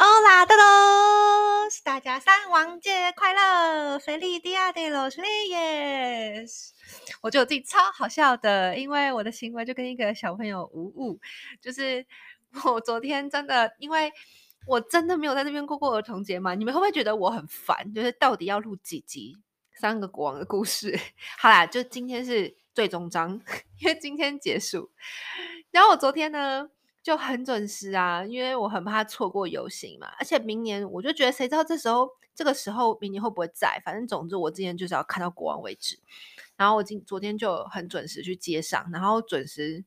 Hola todos，大家三王节快乐，Feliz Día de los Reyes。我觉得我自己超好笑的，因为我的行为就跟一个小朋友无误。就是 我昨天真的，因为我真的没有在那边过过儿童节嘛，你们会不会觉得我很烦？就是到底要录几集三个国王的故事？好啦，就今天是最终章，因为今天结束。然后我昨天呢？就很准时啊，因为我很怕错过游行嘛，而且明年我就觉得，谁知道这时候这个时候明年会不会在？反正总之我今天就是要看到国王为止。然后我今昨天就很准时去街上，然后准时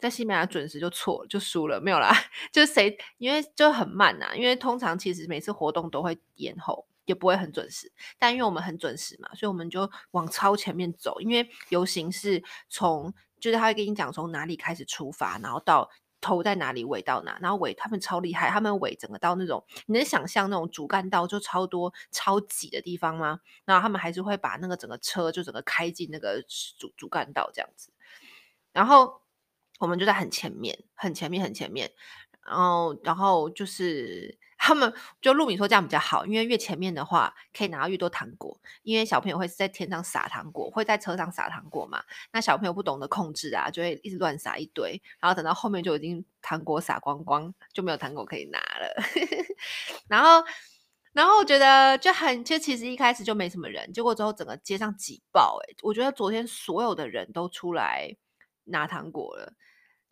在西班牙准时就错了，就输了，没有啦。就是谁因为就很慢呐、啊，因为通常其实每次活动都会延后，也不会很准时。但因为我们很准时嘛，所以我们就往超前面走，因为游行是从就是他会跟你讲从哪里开始出发，然后到。头在哪里，尾到哪，然后尾他们超厉害，他们尾整个到那种你能想象那种主干道就超多超挤的地方吗？然后他们还是会把那个整个车就整个开进那个主主干道这样子，然后我们就在很前面，很前面，很前面，然后然后就是。他们就陆米说这样比较好，因为越前面的话可以拿到越多糖果，因为小朋友会在天上撒糖果，会在车上撒糖果嘛。那小朋友不懂得控制啊，就会一直乱撒一堆，然后等到后面就已经糖果撒光光，就没有糖果可以拿了。然后，然后我觉得就很，就其实一开始就没什么人，结果之后整个街上挤爆，欸，诶，我觉得昨天所有的人都出来拿糖果了。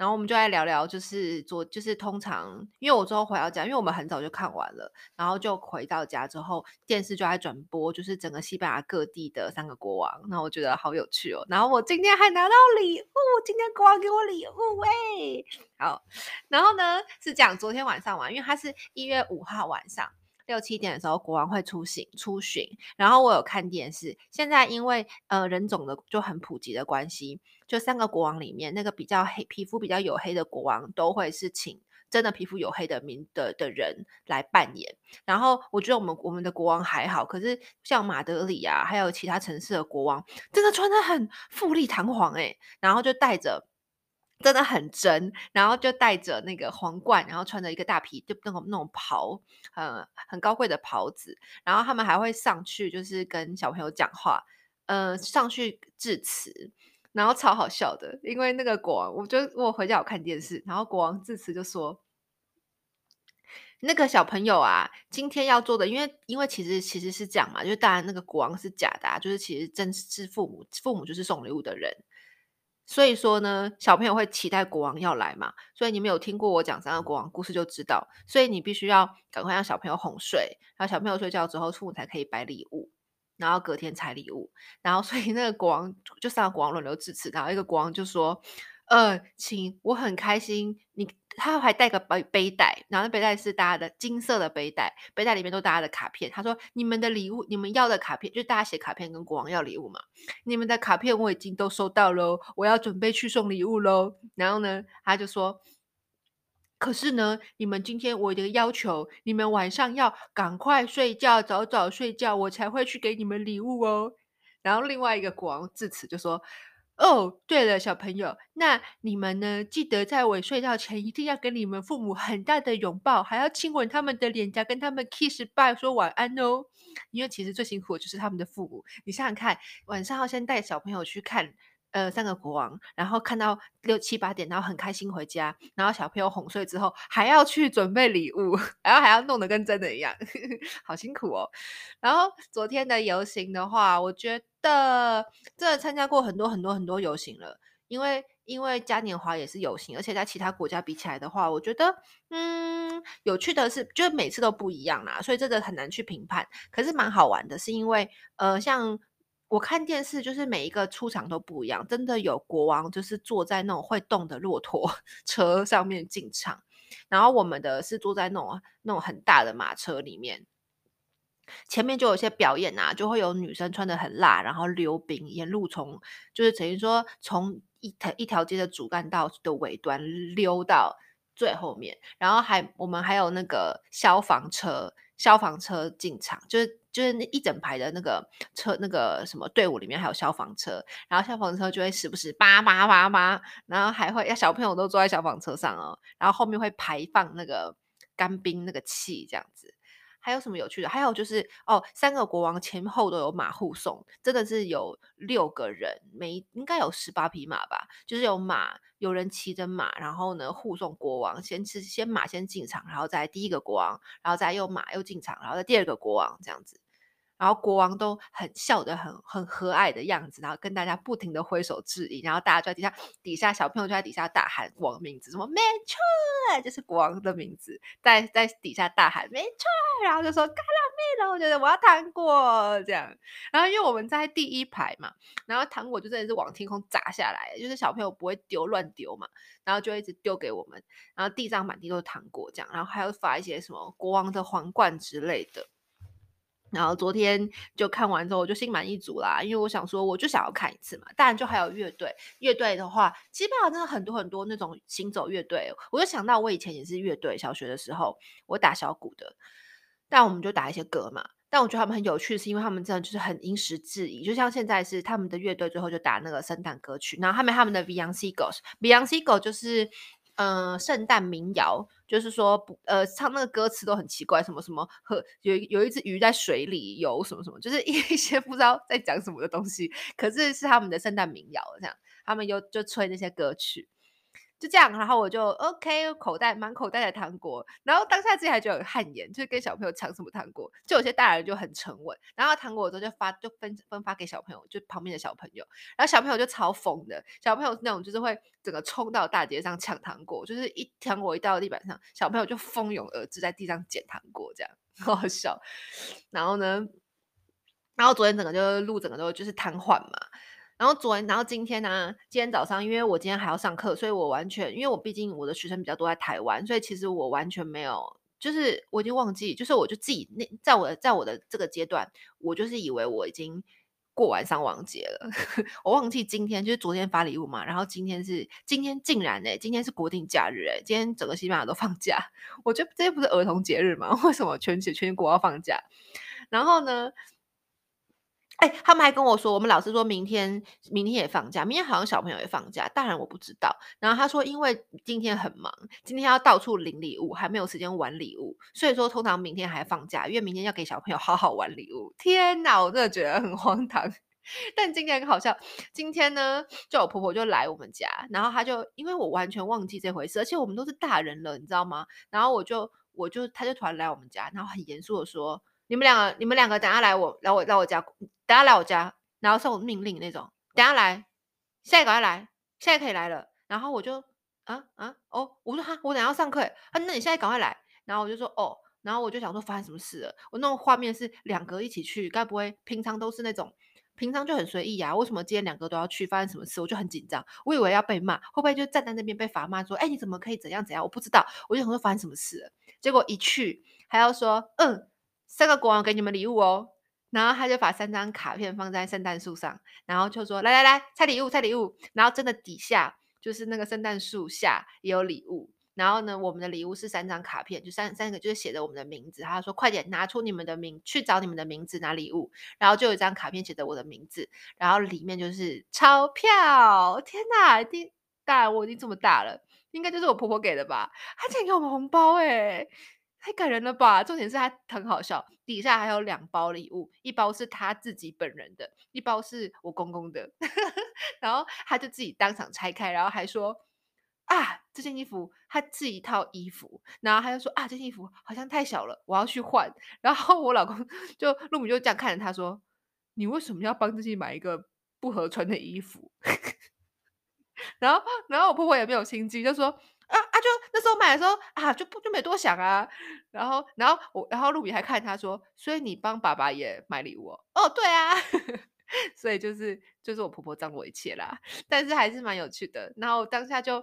然后我们就来聊聊，就是昨，就是通常，因为我之后回到家，因为我们很早就看完了，然后就回到家之后，电视就在转播，就是整个西班牙各地的三个国王，那我觉得好有趣哦。然后我今天还拿到礼物，今天国王给我礼物喂，好，然后呢是讲昨天晚上玩，因为他是一月五号晚上。六七点的时候，国王会出行出巡，然后我有看电视。现在因为呃人种的就很普及的关系，就三个国王里面，那个比较黑皮肤比较黝黑的国王，都会是请真的皮肤黝黑的民的的人来扮演。然后我觉得我们我们的国王还好，可是像马德里啊，还有其他城市的国王，真的穿得很富丽堂皇诶，然后就带着。真的很真，然后就戴着那个皇冠，然后穿着一个大皮，就那种那种袍，呃，很高贵的袍子。然后他们还会上去，就是跟小朋友讲话，呃，上去致辞，然后超好笑的。因为那个国王，我就我回家有看电视，然后国王致辞就说：“那个小朋友啊，今天要做的，因为因为其实其实是这样嘛，就是当然那个国王是假的啊，就是其实真是父母，父母就是送礼物的人。”所以说呢，小朋友会期待国王要来嘛，所以你们有听过我讲三个国王故事就知道，所以你必须要赶快让小朋友哄睡，然后小朋友睡觉之后，父母才可以摆礼物，然后隔天拆礼物，然后 所以那个国王就三个国王轮流致辞，然后一个国王就说。呃，请，我很开心。你他还带个背背带，然后那背带是大家的金色的背带，背带里面都大家的卡片。他说：“你们的礼物，你们要的卡片，就是大家写卡片跟国王要礼物嘛。你们的卡片我已经都收到喽，我要准备去送礼物喽。然后呢，他就说：可是呢，你们今天我的要求，你们晚上要赶快睡觉，早早睡觉，我才会去给你们礼物哦。然后另外一个国王致辞就说。”哦，对了，小朋友，那你们呢？记得在我睡觉前一定要给你们父母很大的拥抱，还要亲吻他们的脸颊，跟他们 kiss bye 说晚安哦。因为其实最辛苦的就是他们的父母。你想想看，晚上要先带小朋友去看。呃，三个国王，然后看到六七八点，然后很开心回家，然后小朋友哄睡之后，还要去准备礼物，然后还要弄得跟真的一样，好辛苦哦。然后昨天的游行的话，我觉得真的参加过很多很多很多游行了，因为因为嘉年华也是游行，而且在其他国家比起来的话，我觉得嗯，有趣的是，就每次都不一样啦，所以这个很难去评判。可是蛮好玩的，是因为呃，像。我看电视，就是每一个出场都不一样，真的有国王就是坐在那种会动的骆驼 车上面进场，然后我们的是坐在那种那种很大的马车里面，前面就有些表演啊，就会有女生穿得很辣，然后溜冰，沿路从就是等于说从一条一条街的主干道的尾端溜到最后面，然后还我们还有那个消防车，消防车进场就是。就是那一整排的那个车，那个什么队伍里面还有消防车，然后消防车就会时不时叭叭叭叭，然后还会要小朋友都坐在消防车上哦，然后后面会排放那个干冰那个气这样子。还有什么有趣的？还有就是哦，三个国王前后都有马护送，真的是有六个人，每应该有十八匹马吧，就是有马，有人骑着马，然后呢护送国王，先是先马先进场，然后再第一个国王，然后再又马又进场，然后再第二个国王这样子。然后国王都很笑得很很和蔼的样子，然后跟大家不停的挥手致意，然后大家就在底下底下小朋友就在底下大喊国王名字，什么没错，就是国王的名字，在在底下大喊没错，然后就说卡拉米了，我觉得我要糖果这样。然后因为我们在第一排嘛，然后糖果就真的是往天空砸下来，就是小朋友不会丢乱丢嘛，然后就一直丢给我们，然后地上满地都是糖果这样，然后还有发一些什么国王的皇冠之类的。然后昨天就看完之后，我就心满意足啦，因为我想说，我就想要看一次嘛。当然，就还有乐队，乐队的话，基本上真的很多很多那种行走乐队。我就想到我以前也是乐队，小学的时候我打小鼓的，但我们就打一些歌嘛。但我觉得他们很有趣，是因为他们真的就是很因时制宜，就像现在是他们的乐队最后就打那个圣诞歌曲，然后他们他们的 Villancicos，Villancicos 就是。嗯、呃，圣诞民谣就是说不，呃，唱那个歌词都很奇怪，什么什么和有有一只鱼在水里游，什么什么，就是 一些不知道在讲什么的东西。可是是他们的圣诞民谣，这样他们又就吹那些歌曲。就这样，然后我就 OK，口袋满口袋的糖果，然后当下自己还觉得有汗颜，就是跟小朋友抢什么糖果，就有些大人就很沉稳，然后糖果之后就发就分分发给小朋友，就旁边的小朋友，然后小朋友就超疯的，小朋友是那种就是会整个冲到大街上抢糖果，就是一糖果一到地板上，小朋友就蜂拥而至在地上捡糖果，这样 好好笑。然后呢，然后昨天整个就路整个都就是瘫痪嘛。然后昨天，然后今天呢、今天早上，因为我今天还要上课，所以我完全，因为我毕竟我的学生比较多在台湾，所以其实我完全没有，就是我已经忘记，就是我就自己那，在我在我的这个阶段，我就是以为我已经过完丧亡节了，我忘记今天就是昨天发礼物嘛，然后今天是今天竟然哎，今天是国定假日哎，今天整个西班牙都放假，我觉得这不是儿童节日吗？为什么全体全国要放假？然后呢？哎、他们还跟我说，我们老师说明天明天也放假，明天好像小朋友也放假，当然我不知道。然后他说，因为今天很忙，今天要到处领礼物，还没有时间玩礼物，所以说通常明天还放假，因为明天要给小朋友好好玩礼物。天哪，我真的觉得很荒唐。但今天很好笑，今天呢，就我婆婆就来我们家，然后她就因为我完全忘记这回事，而且我们都是大人了，你知道吗？然后我就我就她就突然来我们家，然后很严肃的说。你们两个，你们两个等下来我来我来我家，等下来我家，然后送命令那种，等下来，现在赶快来，现在可以来了。然后我就啊啊哦，我说哈，我等下要上课，啊，那你现在赶快来。然后我就说哦，然后我就想说发生什么事了？我那种画面是两个一起去，该不会平常都是那种，平常就很随意呀？为什么今天两个都要去？发生什么事？我就很紧张，我以为要被骂，会不会就站在那边被罚骂说，哎，你怎么可以怎样怎样？我不知道，我就想说发生什么事了。结果一去还要说嗯。三个国王给你们礼物哦，然后他就把三张卡片放在圣诞树上，然后就说：“来来来，拆礼物，拆礼物。”然后真的底下就是那个圣诞树下也有礼物。然后呢，我们的礼物是三张卡片，就三三个就是写着我们的名字。他说：“快点拿出你们的名，去找你们的名字拿礼物。”然后就有一张卡片写着我的名字，然后里面就是钞票。天哪，第大我已经这么大了，应该就是我婆婆给的吧？她竟然给我们红包诶。太感人了吧！重点是他很好笑，底下还有两包礼物，一包是他自己本人的，一包是我公公的。然后他就自己当场拆开，然后还说：“啊，这件衣服他自己一套衣服。”然后他就说：“啊，这件衣服好像太小了，我要去换。”然后我老公 就陆米就这样看着他说：“你为什么要帮自己买一个不合穿的衣服？” 然后，然后我婆婆也没有心机，就说。啊啊！就那时候买的时候啊，就不就没多想啊。然后，然后我，然后露比还看他说，所以你帮爸爸也买礼物哦？哦，对啊。所以就是就是我婆婆掌握一切啦。但是还是蛮有趣的。然后当下就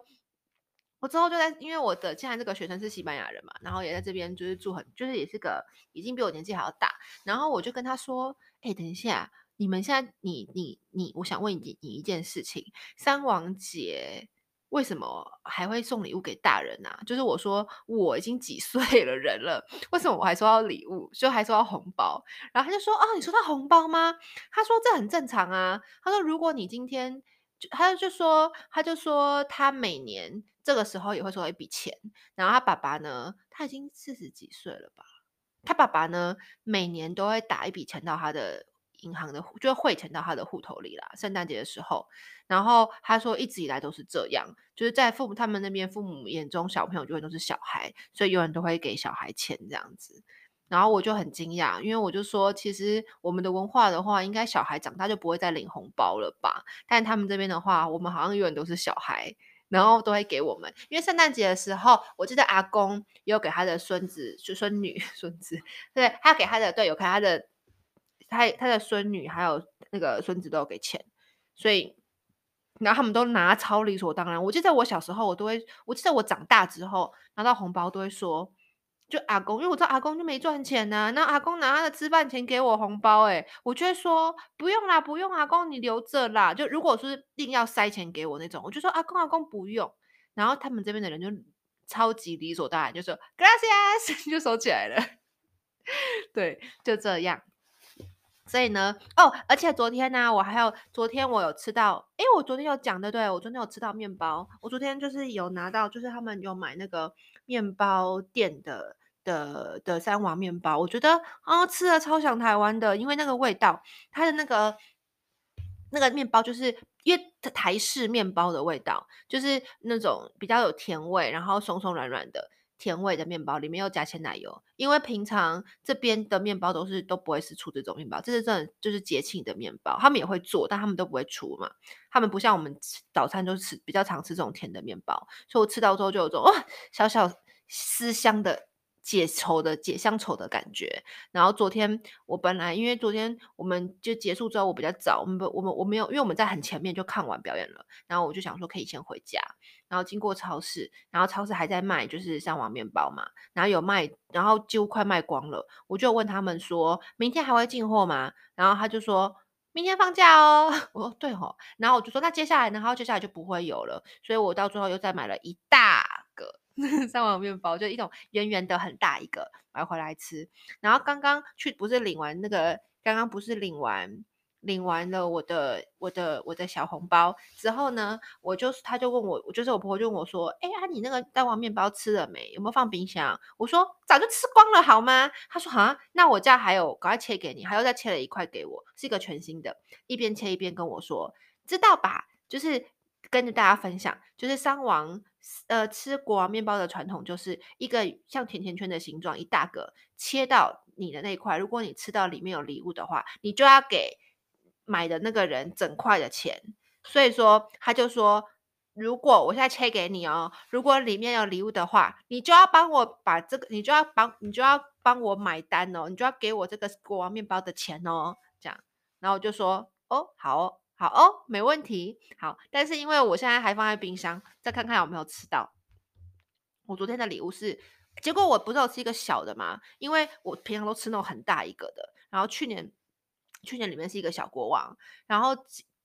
我之后就在，因为我的现在这个学生是西班牙人嘛，然后也在这边就是住很，就是也是个已经比我年纪还要大。然后我就跟他说：“哎，等一下，你们现在你你你，我想问你你一件事情，三王节。”为什么还会送礼物给大人呢、啊？就是我说我已经几岁 了人了，为什么我还收到礼物，就还收到红包？然后他就说：“啊，你收到红包吗？”他说：“这很正常啊。”他说：“如果你今天……”他就说：“他就说他每年这个时候也会收到一笔钱。然后他爸爸呢，他已经四十几岁了吧？他爸爸呢，每年都会打一笔钱到他的银行的，就会汇钱到他的户头里啦。圣诞节的时候，然后他说一直以来都是这样，就是在父母他们那边父母眼中，小朋友永远都是小孩，所以永远都会给小孩钱这样子。然后我就很惊讶，因为我就说，其实我们的文化的话，应该小孩长大就不会再领红包了吧？但他们这边的话，我们好像永远都是小孩。然后都会给我们，因为圣诞节的时候，我记得阿公也有给他的孙子、孙女、孙子，对，他给他的队友看他的，他他的孙女还有那个孙子都有给钱，所以，然后他们都拿超理所当然。我记得我小时候，我都会，我记得我长大之后拿到红包都会说。就阿公，因为我知道阿公就没赚钱呐、那阿公拿他的吃饭钱给我红包、欸，诶我就会说不用啦，不用阿公你留着啦。就如果是硬要塞钱给我那种，我就说阿公阿公不用。然后他们这边的人就超级理所当然，就说 Gracias 就收起来了。对，就这样。所以呢，哦，而且昨天呢、我还有昨天我有吃到，诶我昨天有讲的，对我昨天有吃到面包，我昨天就是有拿到，就是他们有买那个面包店的。的的三王面包，我觉得啊、哦，吃了超像台湾的，因为那个味道，它的那个那个面包，就是因为台式面包的味道，就是那种比较有甜味，然后松松软软的甜味的面包，里面又加鲜奶油。因为平常这边的面包都是都不会是出这种面包，这是真的就是节庆的面包，他们也会做，但他们都不会出嘛。他们不像我们早餐就吃比较常吃这种甜的面包，所以我吃到之后就有种哇，小小思乡的。解愁的解乡愁的感觉。然后昨天我本来因为昨天我们就结束之后我比较早，我们不我们我没有，因为我们在很前面就看完表演了。然后我就想说可以先回家。然后经过超市，然后超市还在卖就是三王面包嘛，然后有卖，然后几乎快卖光了。我就问他们说明天还会进货吗？然后他就说明天放假哦。我说对哦。然后我就说那接下来呢？然后接下来就不会有了。所以我到最后又再买了一大个。三王面包就一种圆圆的很大一个，买回来吃。然后刚刚去不是领完那个，刚刚不是领完领完了我的我的我的小红包之后呢，我就是他就问我，就是我婆婆就问我说，哎呀，你那个蛋黄面包吃了没？有没有放冰箱？我说早就吃光了，好吗？他说啊，那我家还有，赶快切给你，还要再切了一块给我，是一个全新的，一边切一边跟我说，知道吧？就是。跟着大家分享，就是三王呃吃国王面包的传统，就是一个像甜甜圈的形状，一大个切到你的那一块。如果你吃到里面有礼物的话，你就要给买的那个人整块的钱。所以说，他就说，如果我现在切给你哦，如果里面有礼物的话，你就要帮我把这个，你就要帮你就要帮我买单哦，你就要给我这个国王面包的钱哦，这样。然后我就说，哦，好哦。好哦，没问题。好，但是因为我现在还放在冰箱，再看看有没有吃到。我昨天的礼物是，结果我不是有吃一个小的吗？因为我平常都吃那种很大一个的。然后去年，去年里面是一个小国王，然后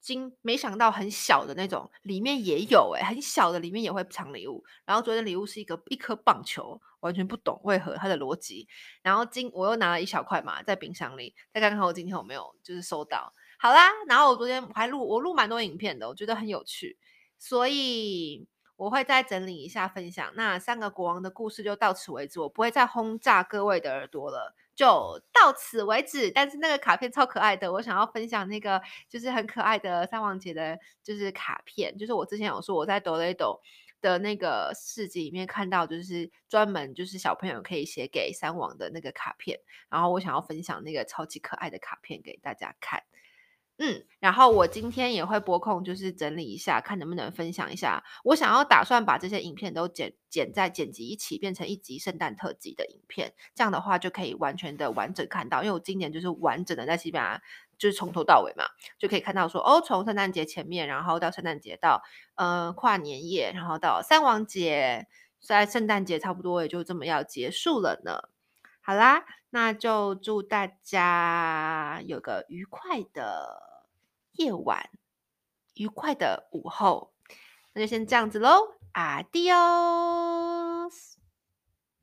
今没想到很小的那种里面也有诶、很小的里面也会藏礼物。然后昨天礼物是一个一颗棒球，完全不懂为何它的逻辑。然后今我又拿了一小块嘛，在冰箱里，再看看我今天有没有就是收到。好啦，然后我昨天还录，我录蛮多影片的，我觉得很有趣，所以我会再整理一下分享。那三个国王的故事就到此为止，我不会再轰炸各位的耳朵了，就到此为止。但是那个卡片超可爱的，我想要分享那个就是很可爱的三王节的，就是卡片，就是我之前有说我在抖雷抖的那个市集里面看到，就是专门就是小朋友可以写给三王的那个卡片，然后我想要分享那个超级可爱的卡片给大家看。嗯，然后我今天也会拨空，就是整理一下，看能不能分享一下。我想要打算把这些影片都剪剪在剪辑一起，变成一集圣诞特辑的影片。这样的话就可以完全的完整看到，因为我今年就是完整的在西班牙，就是从头到尾嘛，就可以看到说哦，从圣诞节前面，然后到圣诞节到呃跨年夜，然后到三王节，在圣诞节差不多也就这么要结束了呢。好啦，那就祝大家有个愉快的夜晚，愉快的午后。那就先这样子喽，Adios。